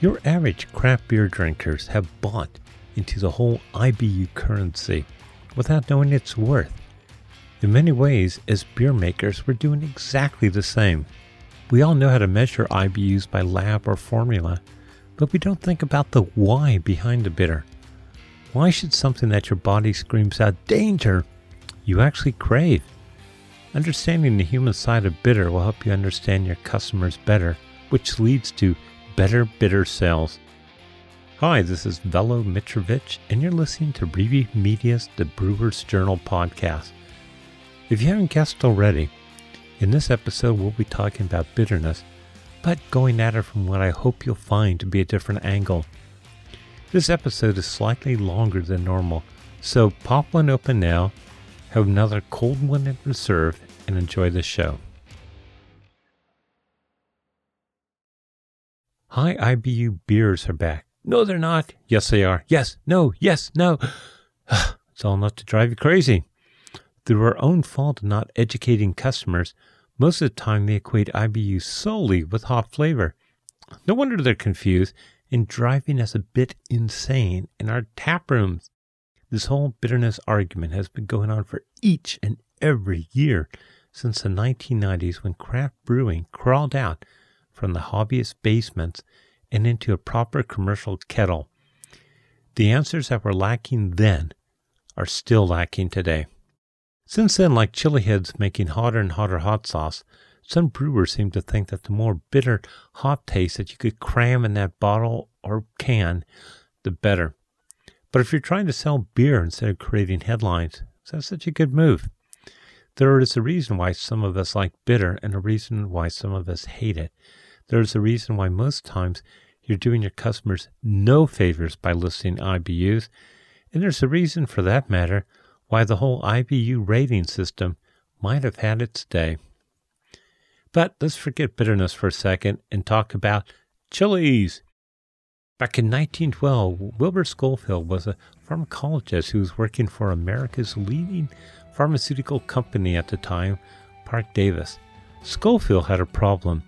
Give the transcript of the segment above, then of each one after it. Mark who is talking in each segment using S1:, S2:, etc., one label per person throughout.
S1: Your average craft beer drinkers have bought into the whole IBU currency without knowing its worth. In many ways, as beer makers, we're doing exactly the same. We all know how to measure IBUs by lab or formula, but we don't think about the why behind the bitter. Why should something that your body screams out danger you actually crave? Understanding the human side of bitter will help you understand your customers better, which leads to better bitter sales. Hi, this is Velo Mitrovic, and you're listening to Reeve Media's The Brewer's Journal podcast. If you haven't guessed already, in this episode we'll be talking about bitterness, but going at it from what I hope you'll find to be a different angle. This episode is slightly longer than normal, so pop one open now have another cold one in reserve, and enjoy the show. Hi, IBU beers are back. No, they're not. Yes, they are. Yes, no, yes, no. it's all enough to drive you crazy. Through our own fault in not educating customers, most of the time they equate IBU solely with hop flavor. No wonder they're confused and driving us a bit insane in our tap rooms. This whole bitterness argument has been going on for each and every year since the 1990s when craft brewing crawled out from the hobbyist basements and into a proper commercial kettle. The answers that were lacking then are still lacking today. Since then, like chili heads making hotter and hotter hot sauce, some brewers seem to think that the more bitter hop taste that you could cram in that bottle or can, the better. But if you're trying to sell beer instead of creating headlines, is that such a good move? There is a reason why some of us like bitter and a reason why some of us hate it. There is a reason why most times you're doing your customers no favors by listing IBUs, and there's a reason for that matter why the whole IBU rating system might have had its day. But let's forget bitterness for a second and talk about chilies. Back in 1912, Wilbur Scoville was a pharmacologist who was working for America's leading pharmaceutical company at the time, Parke-Davis. Scoville had a problem.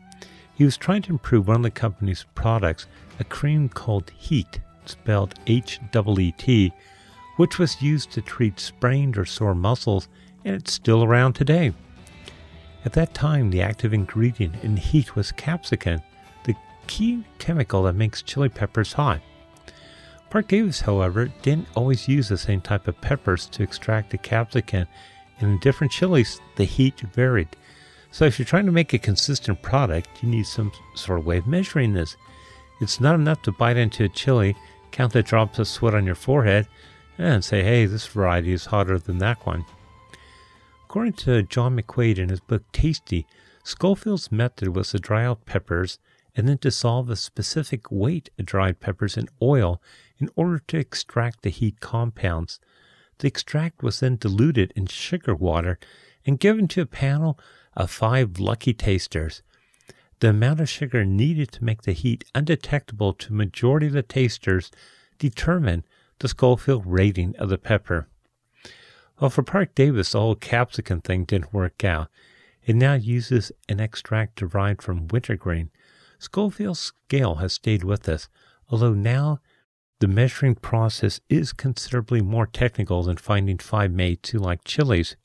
S1: He was trying to improve one of the company's products, a cream called Heet, spelled H E T, which was used to treat sprained or sore muscles, and it's still around today. At that time, the active ingredient in Heet was capsicum, the key chemical that makes chili peppers hot. Parke-Davis, however, didn't always use the same type of peppers to extract the capsicum, and in different chilies, the heat varied. So, if you're trying to make a consistent product, you need some sort of way of measuring this. It's not enough to bite into a chili, count the drops of sweat on your forehead, and say, hey, this variety is hotter than that one. According to John McQuaid in his book Tasty, Scoville's method was to dry out peppers and then dissolve a specific weight of dried peppers in oil in order to extract the heat compounds. The extract was then diluted in sugar water and given to a panel of five lucky tasters. The amount of sugar needed to make the heat undetectable to majority of the tasters determined the Scoville rating of the pepper. Well, for Parke-Davis, the whole capsicum thing didn't work out. It now uses an extract derived from wintergreen. Scoville's scale has stayed with us, although now the measuring process is considerably more technical than finding five mates who like chilies.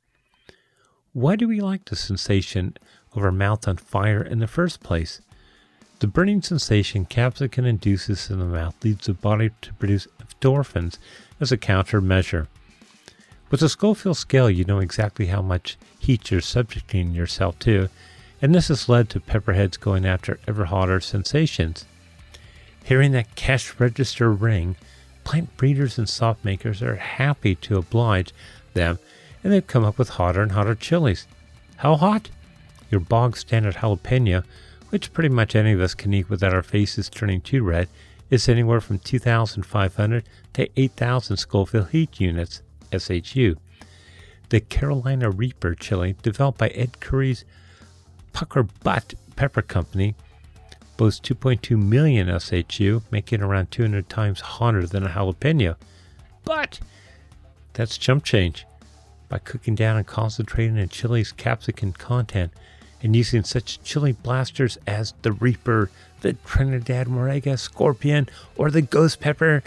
S1: Why do we like the sensation of our mouth on fire in the first place? The burning sensation capsicum induces in the mouth leads the body to produce endorphins as a countermeasure. With the Scoville scale, you know exactly how much heat you're subjecting yourself to, and this has led to pepperheads going after ever hotter sensations. Hearing that cash register ring, plant breeders and soft makers are happy to oblige them, and they've come up with hotter and hotter chilies. How hot? Your bog standard jalapeno, which pretty much any of us can eat without our faces turning too red, is anywhere from 2,500 to 8,000 Scoville heat units, SHU. The Carolina Reaper chili, developed by Ed Curry's Pucker Butt Pepper Company boasts 2.2 million SHU, making it around 200 times hotter than a jalapeno. But that's chump change. By cooking down and concentrating in chili's capsicum content, and using such chili blasters as the Reaper, the Trinidad Moruga Scorpion, or the Ghost Pepper.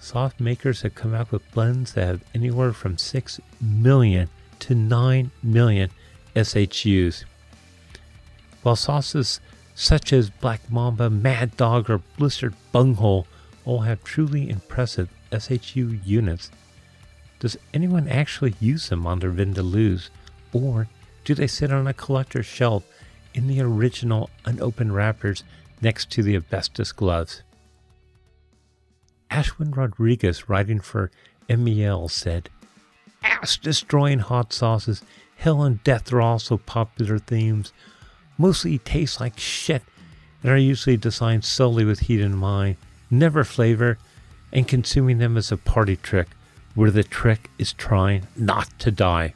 S1: Soft makers have come out with blends that have anywhere from 6 million to 9 million SHUs. While sauces such as Black Mamba, Mad Dog, or Blistered Bunghole all have truly impressive SHU units, does anyone actually use them on their Vindaloos, or do they sit on a collector's shelf in the original unopened wrappers next to the asbestos gloves? Ashwin Rodrigues, writing for MEL, said, Ass destroying hot sauces, hell and death are also popular themes. Mostly taste like shit and are usually designed solely with heat in mind, never flavor, and consuming them as a party trick, where the trick is trying not to die.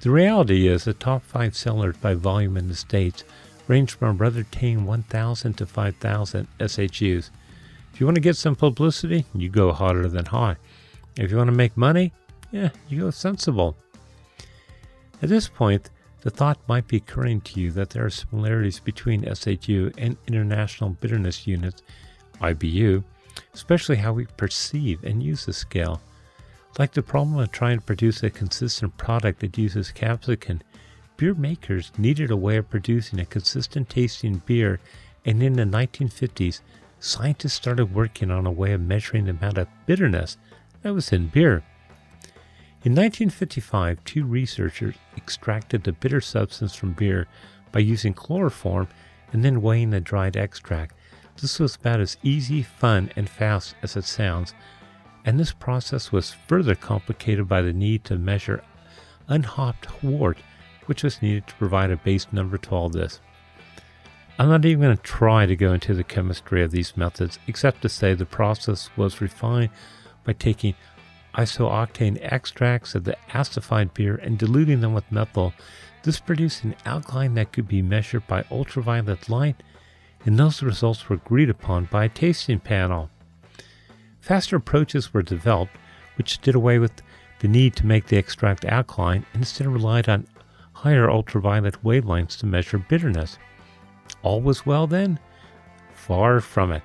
S1: The reality is the top five sellers by volume in the States range from rather tame 1,000 to 5,000 SHUs. If you want to get some publicity, you go hotter than hot. If you want to make money, yeah, you go sensible. At this point, the thought might be occurring to you that there are similarities between SHU and International Bitterness Units, IBU, especially how we perceive and use the scale. Like the problem of trying to produce a consistent product that uses capsicum, beer makers needed a way of producing a consistent tasting beer, and in the 1950s, scientists started working on a way of measuring the amount of bitterness that was in beer. In 1955, two researchers extracted the bitter substance from beer by using chloroform and then weighing the dried extract. This was about as easy, fun, and fast as it sounds, and this process was further complicated by the need to measure unhopped wort, which was needed to provide a base number to all this. I'm not even going to try to go into the chemistry of these methods, except to say the process was refined by taking isooctane extracts of the acidified beer and diluting them with methyl. This produced an alkaline that could be measured by ultraviolet light, and those results were agreed upon by a tasting panel. Faster approaches were developed, which did away with the need to make the extract alkaline and instead relied on higher ultraviolet wavelengths to measure bitterness. All was well then? Far from it.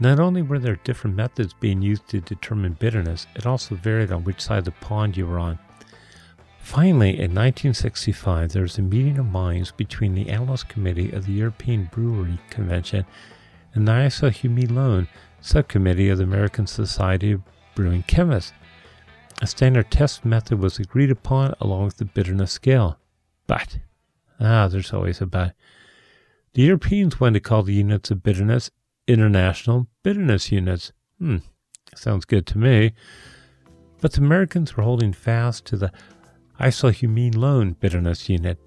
S1: Not only were there different methods being used to determine bitterness, it also varied on which side of the pond you were on. Finally, in 1965, there was a meeting of minds between the Analyst Committee of the European Brewery Convention and the isohumulone subcommittee of the American Society of Brewing Chemists. A standard test method was agreed upon along with the bitterness scale. But, ah, there's always a but. The Europeans wanted to call the units of bitterness international bitterness units. Hmm, sounds good to me. But the Americans were holding fast to the isohumulone bitterness unit.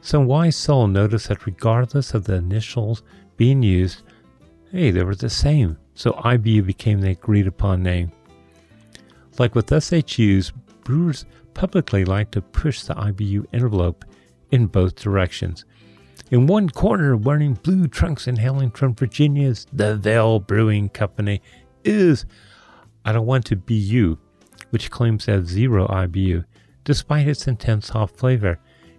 S1: Some wise soul noticed that regardless of the initials being used, hey, they were the same, so IBU became the agreed upon name. Like with SHUs, brewers publicly like to push the IBU envelope in both directions. In one corner, wearing blue trunks and hailing from Virginia's The Veil Brewing Company is I Don't Want to Be You, which claims to have zero IBU, despite its intense hop flavor.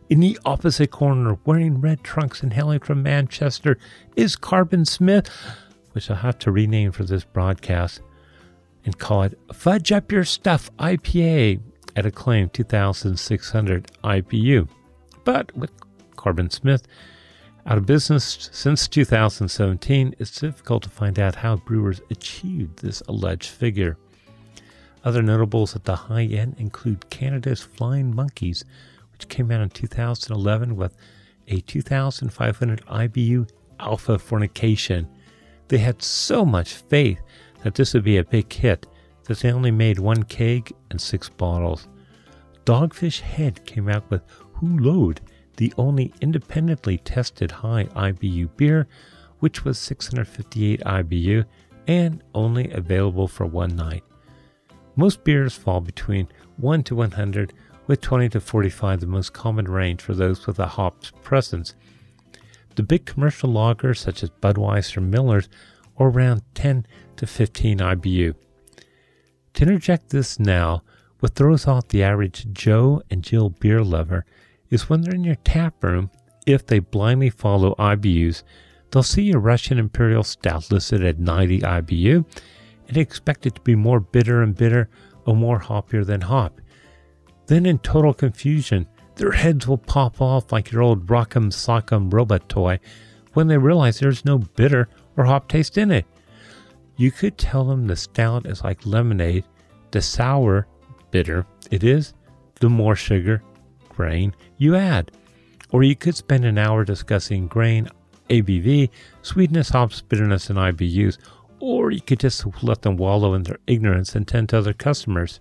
S1: In the opposite corner, wearing red trunks and hailing from Manchester, is Carbon Smith, which I'll have to rename for this broadcast and call it Fudge Up Your Stuff IPA at a claim 2600 IBU. But with Carbon Smith, out of business since 2017, it's difficult to find out how brewers achieved this alleged figure. Other notables at the high end include Canada's Flying Monkeys, which came out in 2011 with a 2,500 IBU alpha fornication. They had so much faith that this would be a big hit that they only made one keg and six bottles. Dogfish Head came out with Hoo Lawd the only independently tested high IBU beer, which was 658 IBU and only available for one night. Most beers fall between 1 to 100, with 20 to 45 the most common range for those with a hops presence. The big commercial lagers such as Budweiser Miller's are around 10 to 15 IBU. To interject this now, what throws off the average Joe and Jill beer lover is when they're in your tap room, if they blindly follow IBUs, they'll see a Russian Imperial Stout listed at 90 IBU and expect it to be more bitter and bitter or more hoppier than hop. Then, in total confusion, their heads will pop off like your old Rock'em Sock'em robot toy when they realize there's no bitter or hop taste in it. You could tell them the stout is like lemonade, the sour, bitter it is, the more sugar, grain you add. Or you could spend an hour discussing grain, ABV, sweetness, hops, bitterness, and IBUs, or you could just let them wallow in their ignorance and tend to other customers.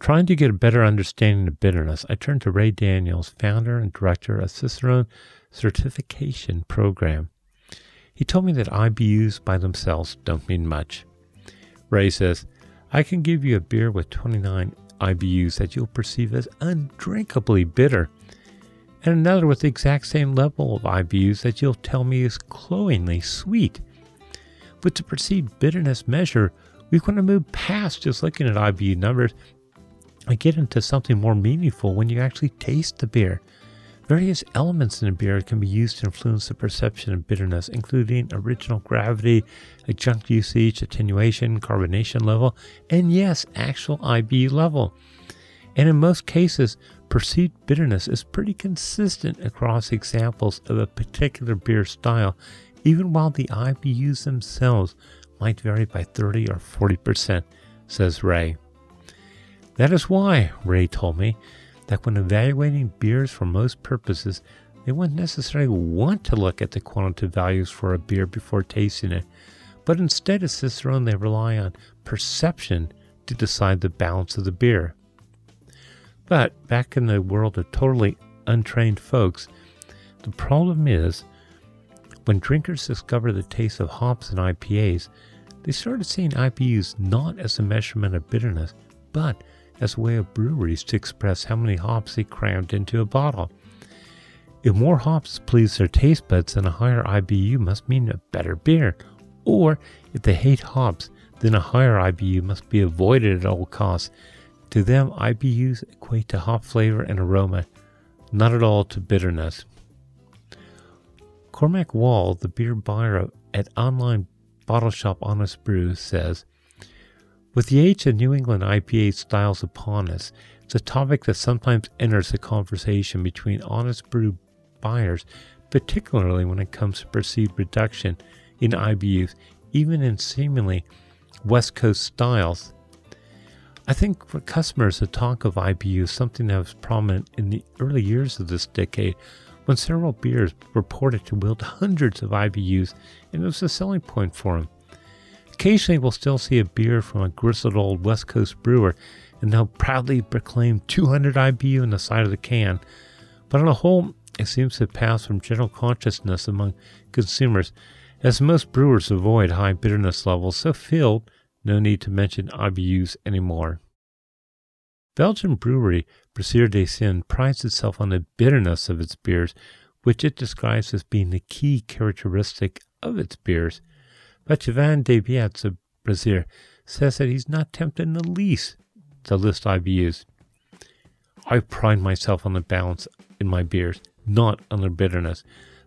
S1: Trying to get a better understanding of bitterness, I turned to Ray Daniels, founder and director of Cicerone Certification Program. He told me that IBUs by themselves don't mean much. Ray says, I can give you a beer with 29 IBUs that you'll perceive as undrinkably bitter, and another with the exact same level of IBUs that you'll tell me is cloyingly sweet. With to perceive bitterness measure, we want to move past just looking at IBU numbers and get into something more meaningful when you actually taste the beer. Various elements in a beer can be used to influence the perception of bitterness, including original gravity, adjunct usage, attenuation, carbonation level, and yes, actual IBU level. And in most cases, perceived bitterness is pretty consistent across examples of a particular beer style, even while the IBUs themselves might vary by 30 or 40%, says Ray. That is why, Ray told me, that when evaluating beers for most purposes, they wouldn't necessarily want to look at the quantitative values for a beer before tasting it, but instead of Cicerone, they rely on perception to decide the balance of the beer. But back in the world of totally untrained folks, the problem is when drinkers discover the taste of hops and IPAs, they started seeing IBUs not as a measurement of bitterness, but as a way of breweries to express how many hops they crammed into a bottle. If more hops please their taste buds, then a higher IBU must mean a better beer. Or if they hate hops, then a higher IBU must be avoided at all costs. To them, IBUs equate to hop flavor and aroma, not at all to bitterness. Cormac Wall, the beer buyer at online bottle shop Honest Brew, says with the age of New England IPA styles upon us, it's a topic that sometimes enters the conversation between honest brew buyers, particularly when it comes to perceived reduction in IBUs, even in seemingly West Coast styles. I think for customers, the talk of IBU is something that was prominent in the early years of this decade when several beers reported to wield hundreds of IBUs and it was a selling point for them. Occasionally, we'll still see a beer from a grizzled old West Coast brewer, and they'll proudly proclaim 200 IBU on the side of the can. But on the whole, it seems to pass from general consciousness among consumers, as most brewers avoid high bitterness levels so filled, no need to mention IBUs anymore. Belgian brewery Brasseur des Cygnes prides itself on the bitterness of its beers, which it describes as being the key characteristic of its beers. But Yvan De Baets of Brazil says that he's not tempted in the least to list IBUs. I pride myself on the balance in my beers, not on their bitterness.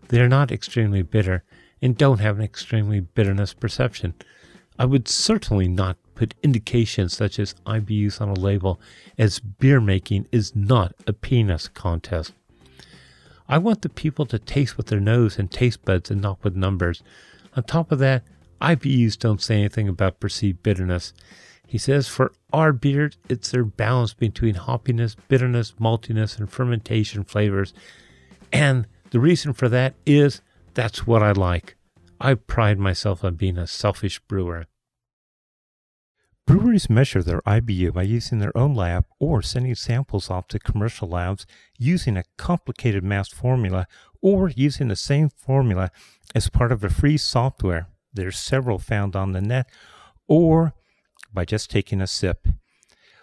S1: They are not extremely bitter and don't have an extremely bitterness perception. I would certainly not put indications such as IBUs on a label, as beer making is not a penis contest. I want the people to taste with their nose and taste buds and not with numbers. On top of that, IBUs don't say anything about perceived bitterness. He says for our beers, it's their balance between hoppiness, bitterness, maltiness, and fermentation flavors. And the reason for that is that's what I like. I pride myself on being a selfish brewer. Breweries measure their IBU by using their own lab or sending samples off to commercial labs using a complicated mass formula or using the same formula as part of a free software there's several found on the net, or by just taking a sip.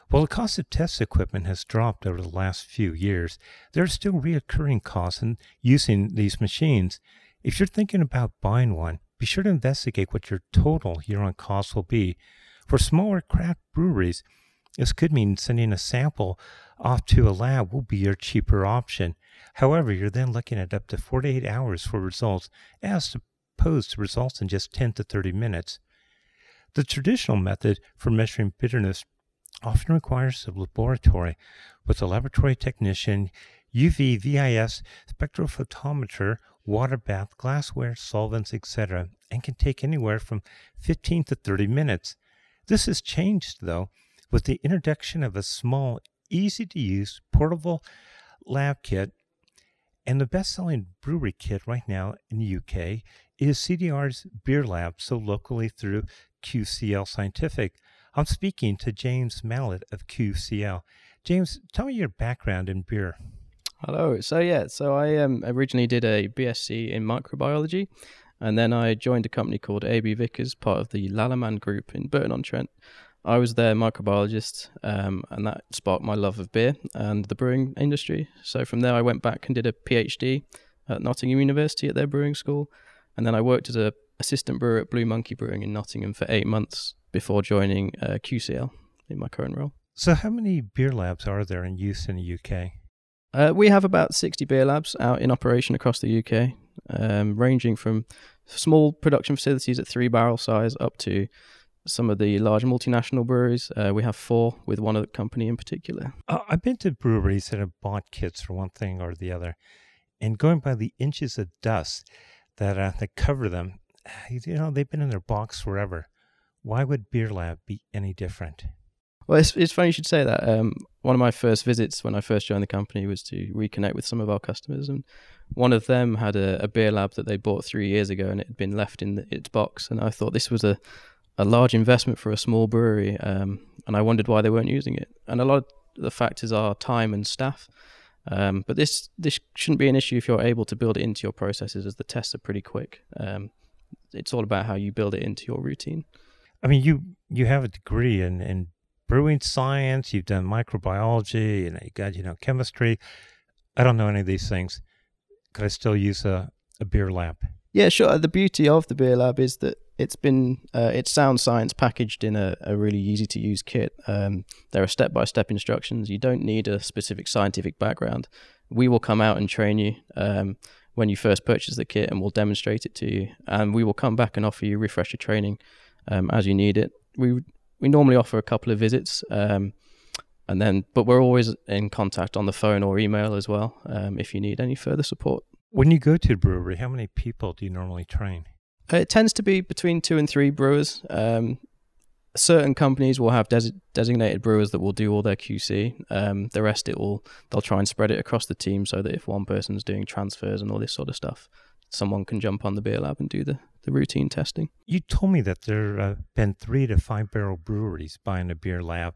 S1: While the cost of test equipment has dropped over the last few years, there are still recurring costs in using these machines. If you're thinking about buying one, be sure to investigate what your total year on cost will be. For smaller craft breweries, This could mean sending a sample off to a lab will be your cheaper option. However, you're then looking at up to 48 hours for results as opposed to results in just 10 to 30 minutes. The traditional method for measuring bitterness often requires a laboratory with a laboratory technician, UV VIS spectrophotometer, water bath, glassware, solvents, etc., and can take anywhere from 15 to 30 minutes. This has changed, though, with the introduction of a small, easy to use, portable lab kit. And the best selling brewery kit right now in the UK is CDR's Beer Lab, so locally through QCL Scientific. I'm speaking to James Mallett of QCL. James, tell me your background in beer.
S2: Hello. So yeah, so I um, originally did a BSc in microbiology, and then I joined a company called AB Vickers, part of the Lallemand Group in Burton on Trent. I was their microbiologist, um, and that sparked my love of beer and the brewing industry. So from there, I went back and did a PhD at Nottingham University at their brewing school, and then I worked as a assistant brewer at Blue Monkey Brewing in Nottingham for eight months before joining uh, QCL in my current role.
S1: So, how many beer labs are there in use in the UK?
S2: Uh, we have about 60 beer labs out in operation across the UK, um, ranging from small production facilities at three barrel size up to some of the large multinational breweries. Uh, we have four with one other company in particular.
S1: Uh, I've been to breweries that have bought kits for one thing or the other, and going by the inches of dust that uh, that cover them, you know, they've been in their box forever. Why would Beer Lab be any different?
S2: Well, it's, it's funny you should say that. Um, one of my first visits when I first joined the company was to reconnect with some of our customers, and one of them had a, a beer lab that they bought three years ago, and it had been left in the, its box. And I thought this was a, a large investment for a small brewery, um, and I wondered why they weren't using it. And a lot of the factors are time and staff. Um, but this this shouldn't be an issue if you're able to build it into your processes, as the tests are pretty quick. Um, it's all about how you build it into your routine.
S1: I mean, you you have a degree in, in brewing science, you've done microbiology, and you got you know chemistry. I don't know any of these things. Could I still use a, a beer lab?
S2: Yeah, sure. The beauty of the beer lab is that it's been uh, it's sound science packaged in a, a really easy to use kit. Um, there are step by step instructions. You don't need a specific scientific background. We will come out and train you um, when you first purchase the kit, and we'll demonstrate it to you. And we will come back and offer you refresher training um, as you need it. We we normally offer a couple of visits, um, and then but we're always in contact on the phone or email as well um, if you need any further support.
S1: When you go to a brewery, how many people do you normally train?
S2: Uh, it tends to be between two and three brewers. Um, certain companies will have des- designated brewers that will do all their QC. Um, the rest, it will they'll try and spread it across the team so that if one person's doing transfers and all this sort of stuff, someone can jump on the beer lab and do the, the routine testing.
S1: You told me that there have been three to five barrel breweries buying a beer lab,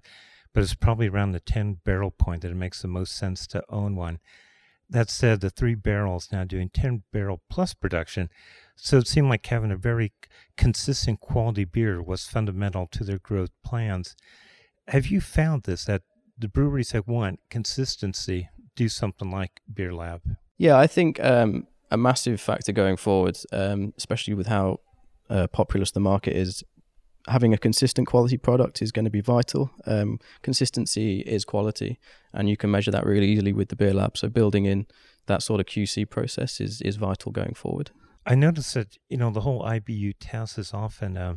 S1: but it's probably around the 10 barrel point that it makes the most sense to own one. That said, the three barrels now doing 10 barrel plus production. So it seemed like having a very consistent quality beer was fundamental to their growth plans. Have you found this that the breweries that want consistency do something like Beer Lab?
S2: Yeah, I think um, a massive factor going forward, um, especially with how uh, populous the market is. Having a consistent quality product is going to be vital. Um, consistency is quality, and you can measure that really easily with the beer lab. So building in that sort of QC process is is vital going forward.
S1: I noticed that you know the whole IBU test is often uh,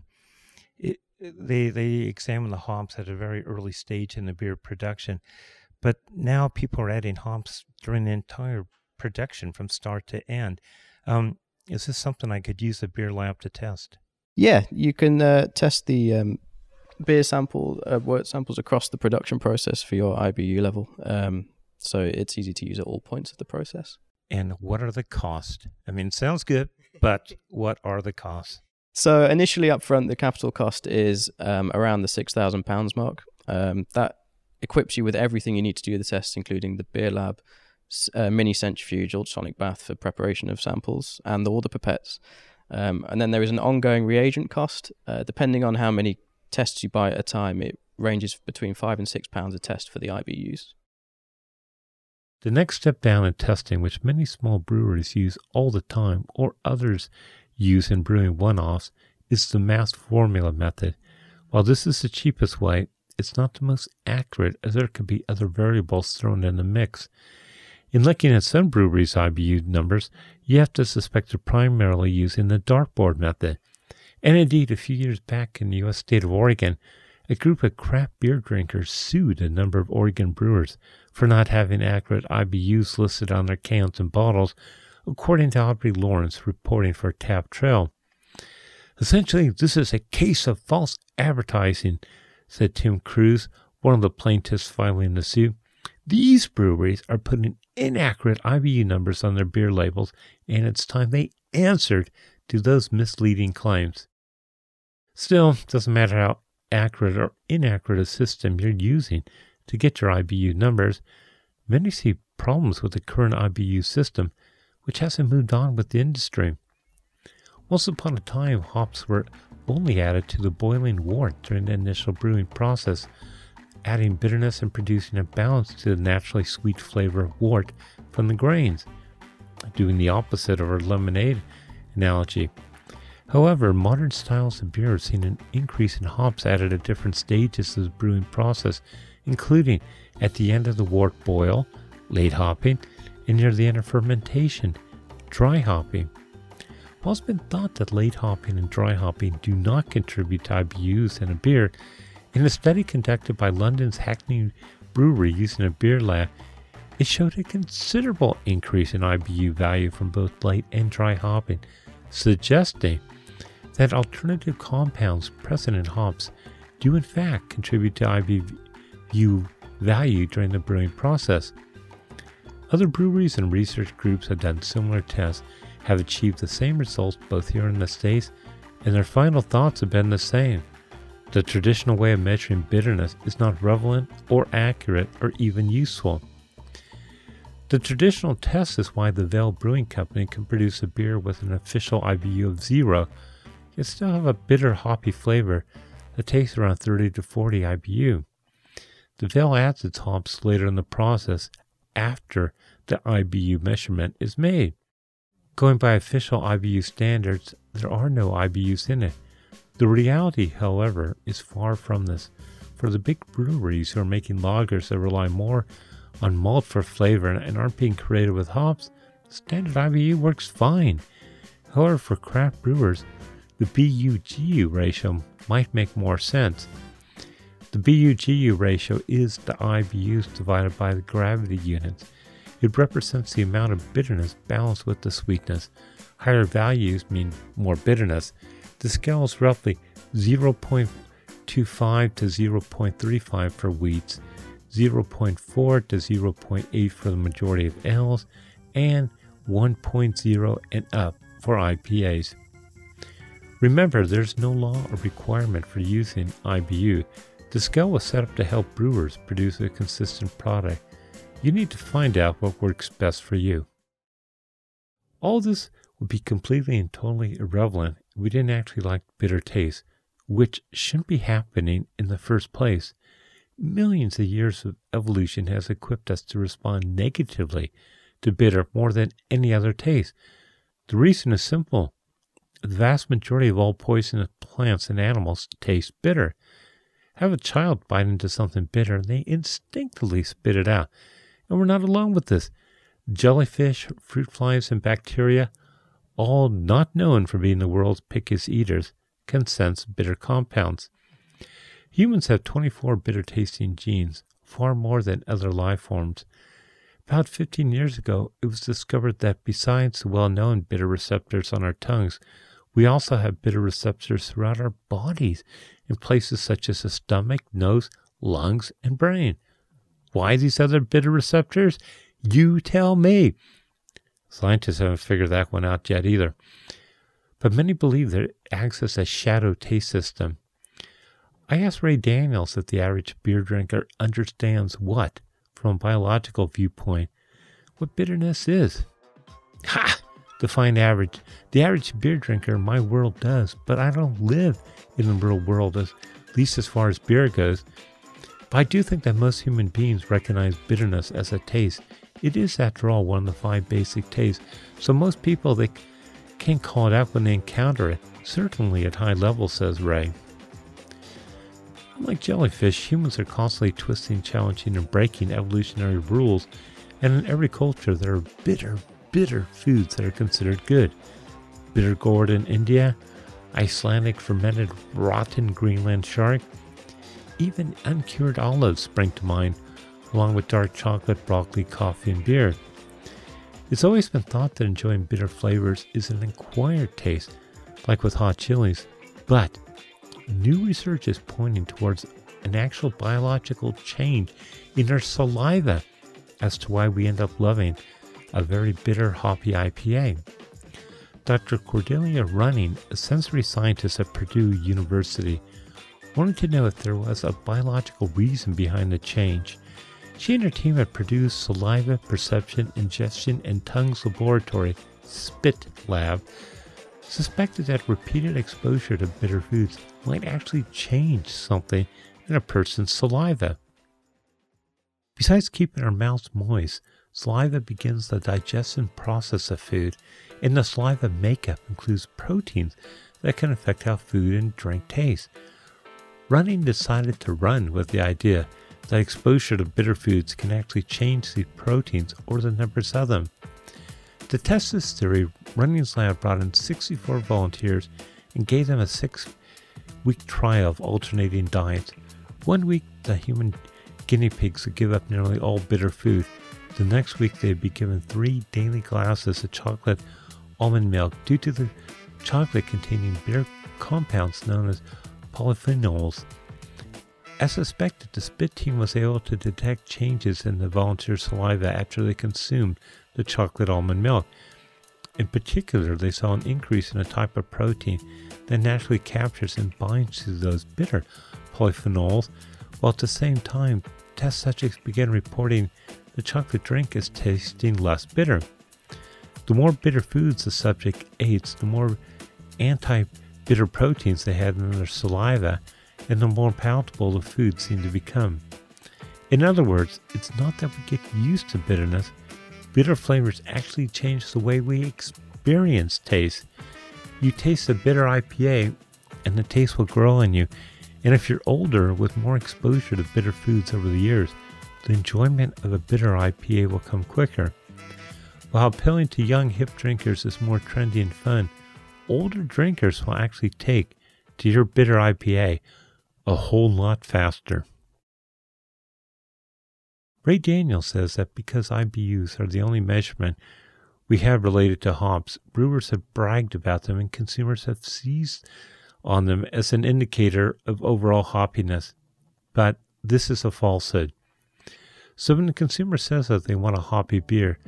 S1: it, they they examine the hops at a very early stage in the beer production, but now people are adding hops during the entire production from start to end. Um, is this something I could use a beer lab to test?
S2: Yeah, you can uh, test the um, beer sample, uh, wort samples across the production process for your IBU level. Um, so it's easy to use at all points of the process.
S1: And what are the costs? I mean, it sounds good, but what are the costs?
S2: So initially up front, the capital cost is um, around the £6,000 mark. Um, that equips you with everything you need to do the test, including the beer lab, uh, mini centrifuge, ultrasonic bath for preparation of samples, and all the pipettes. Um, and then there is an ongoing reagent cost. Uh, depending on how many tests you buy at a time, it ranges between five and six pounds a test for the IBUs.
S1: The next step down in testing, which many small breweries use all the time or others use in brewing one offs, is the mass formula method. While this is the cheapest way, it's not the most accurate as there could be other variables thrown in the mix. In looking at some breweries' IBU numbers, you have to suspect they're primarily using the dartboard method. And indeed, a few years back in the U.S. state of Oregon, a group of craft beer drinkers sued a number of Oregon brewers for not having accurate IBUs listed on their cans and bottles, according to Aubrey Lawrence reporting for Tap Trail. Essentially, this is a case of false advertising, said Tim Cruz, one of the plaintiffs filing the suit. These breweries are putting inaccurate IBU numbers on their beer labels, and it's time they answered to those misleading claims. Still, doesn't matter how accurate or inaccurate a system you're using to get your IBU numbers, many see problems with the current IBU system, which hasn't moved on with the industry. Once upon a time, hops were only added to the boiling wort during the initial brewing process, adding bitterness and producing a balance to the naturally sweet flavor of wort from the grains, doing the opposite of our lemonade analogy. However, modern styles of beer have seen an increase in hops added at different stages of the brewing process, including at the end of the wort boil, late hopping, and near the end of fermentation, dry hopping. While it's been thought that late hopping and dry hopping do not contribute to IBUs in a beer, in a study conducted by London's Hackney Brewery using a beer lab, it showed a considerable increase in IBU value from both light and dry hopping, suggesting that alternative compounds present in hops do in fact contribute to IBU value during the brewing process. Other breweries and research groups have done similar tests, have achieved the same results both here in the States, and their final thoughts have been the same. The traditional way of measuring bitterness is not relevant or accurate or even useful. The traditional test is why the Veil Brewing Company can produce a beer with an official IBU of zero, yet still have a bitter hoppy flavor that tastes around 30 to 40 IBU. The Veil adds its hops later in the process after the IBU measurement is made. Going by official IBU standards, there are no IBUs in it. The reality, however, is far from this. For the big breweries who are making lagers that rely more on malt for flavor and aren't being creative with hops, standard IBU works fine. However, for craft brewers, the BU-GU ratio might make more sense. The BU-GU ratio is the IBUs divided by the gravity units. It represents the amount of bitterness balanced with the sweetness. Higher values mean more bitterness. The scale is roughly 0.25 to 0.35 for wheats, 0.4 to 0.8 for the majority of ales, and 1.0 and up for IPAs. Remember, there's no law or requirement for using IBU. The scale was set up to help brewers produce a consistent product. You need to find out what works best for you. All this would be completely and totally irrelevant we didn't actually like bitter taste, which shouldn't be happening in the first place. Millions of years of evolution has equipped us to respond negatively to bitter more than any other taste. The reason is simple. The vast majority of all poisonous plants and animals taste bitter. Have a child bite into something bitter, and they instinctively spit it out. And we're not alone with this. Jellyfish, fruit flies, and bacteria, all not known for being the world's pickiest eaters, can sense bitter compounds. Humans have 24 bitter tasting genes, far more than other life forms. About 15 years ago, it was discovered that besides the well known bitter receptors on our tongues, we also have bitter receptors throughout our bodies in places such as the stomach, nose, lungs, and brain. Why these other bitter receptors? You tell me. Scientists haven't figured that one out yet either. But many believe that it acts as a shadow taste system. I asked Ray Daniels if the average beer drinker understands what, from a biological viewpoint, what bitterness is. Ha! Define average. The average beer drinker in my world does, but I don't live in the real world, at least as far as beer goes. But I do think that most human beings recognize bitterness as a taste. It is, after all, one of the five basic tastes. So most people they can call it out when they encounter it, certainly at high levels, says Ray. Unlike jellyfish, humans are constantly twisting, challenging, and breaking evolutionary rules, and in every culture there are bitter, bitter foods that are considered good. Bitter gourd in India, Icelandic fermented rotten Greenland shark, even uncured olives spring to mind, along with dark chocolate, broccoli, coffee, and beer. It's always been thought that enjoying bitter flavors is an acquired taste, like with hot chilies, but new research is pointing towards an actual biological change in our saliva as to why we end up loving a very bitter hoppy IPA. Dr. Cordelia Running, a sensory scientist at Purdue University, wanted to know if there was a biological reason behind the change. She and her team at Purdue's Saliva Perception, Ingestion, and Tongues Laboratory, SPIT Lab, suspected that repeated exposure to bitter foods might actually change something in a person's saliva. Besides keeping our mouths moist, saliva begins the digestion process of food, and the saliva makeup includes proteins that can affect how food and drink taste. Running decided to run with the idea that exposure to bitter foods can actually change the proteins or the numbers of them. To test this theory, Running's lab brought in 64 volunteers and gave them a six week trial of alternating diets. One week, the human guinea pigs would give up nearly all bitter food. The next week, they'd be given three daily glasses of chocolate almond milk due to the chocolate containing bitter compounds known as polyphenols. As suspected, the SPIT team was able to detect changes in the volunteer saliva after they consumed the chocolate almond milk. In particular, they saw an increase in a type of protein that naturally captures and binds to those bitter polyphenols, while at the same time, test subjects began reporting the chocolate drink is tasting less bitter. The more bitter foods the subject ate, the more anti bitter proteins they had in their saliva, and the more palatable the food seemed to become. In other words, it's not that we get used to bitterness, bitter flavors actually change the way we experience taste. You taste a bitter IPA, and the taste will grow on you. And if you're older with more exposure to bitter foods over the years, the enjoyment of a bitter IPA will come quicker. While appealing to young hip drinkers is more trendy and fun, older drinkers will actually take to your bitter IPA a whole lot faster. Ray Daniels says that because IBUs are the only measurement we have related to hops, brewers have bragged about them and consumers have seized on them as an indicator of overall hoppiness. But this is a falsehood. So when the consumer says that they want a hoppy beer,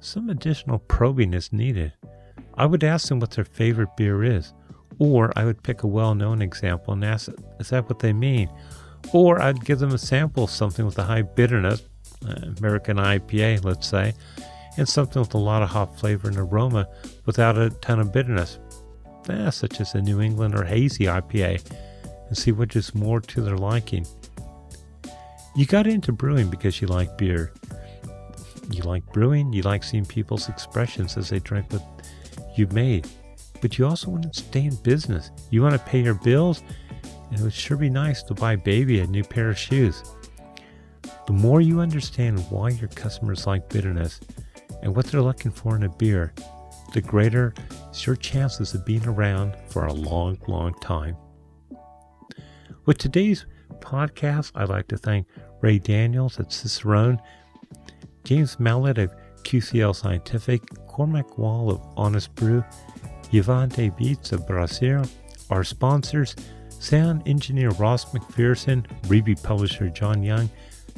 S1: some additional probing is needed. I would ask them what their favorite beer is, or I would pick a well known example and ask, is that what they mean? Or I'd give them a sample of something with a high bitterness, uh, American IPA, let's say, and something with a lot of hop flavor and aroma without a ton of bitterness, eh, such as a New England or hazy IPA, and see which is more to their liking. You got into brewing because you like beer. You like brewing, you like seeing people's expressions as they drink what you've made. But you also want to stay in business. You want to pay your bills, and it would sure be nice to buy baby a new pair of shoes. The more you understand why your customers like bitterness and what they're looking for in a beer, the greater is your chances of being around for a long, long time. With today's podcast, I'd like to thank Ray Daniels at Cicerone James Mallett of QCL Scientific, Cormac Wall of Honest Brew, Yvonne Beats of Brazil, our sponsors, sound engineer Ross McPherson, review publisher John Young,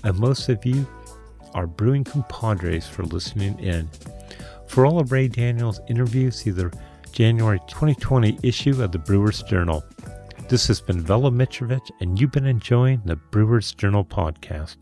S1: and most of you, our brewing compadres for listening in. For all of Ray Daniels' interviews, see the January 2020 issue of the Brewers Journal. This has been Vela Mitrovic, and you've been enjoying the Brewers Journal podcast.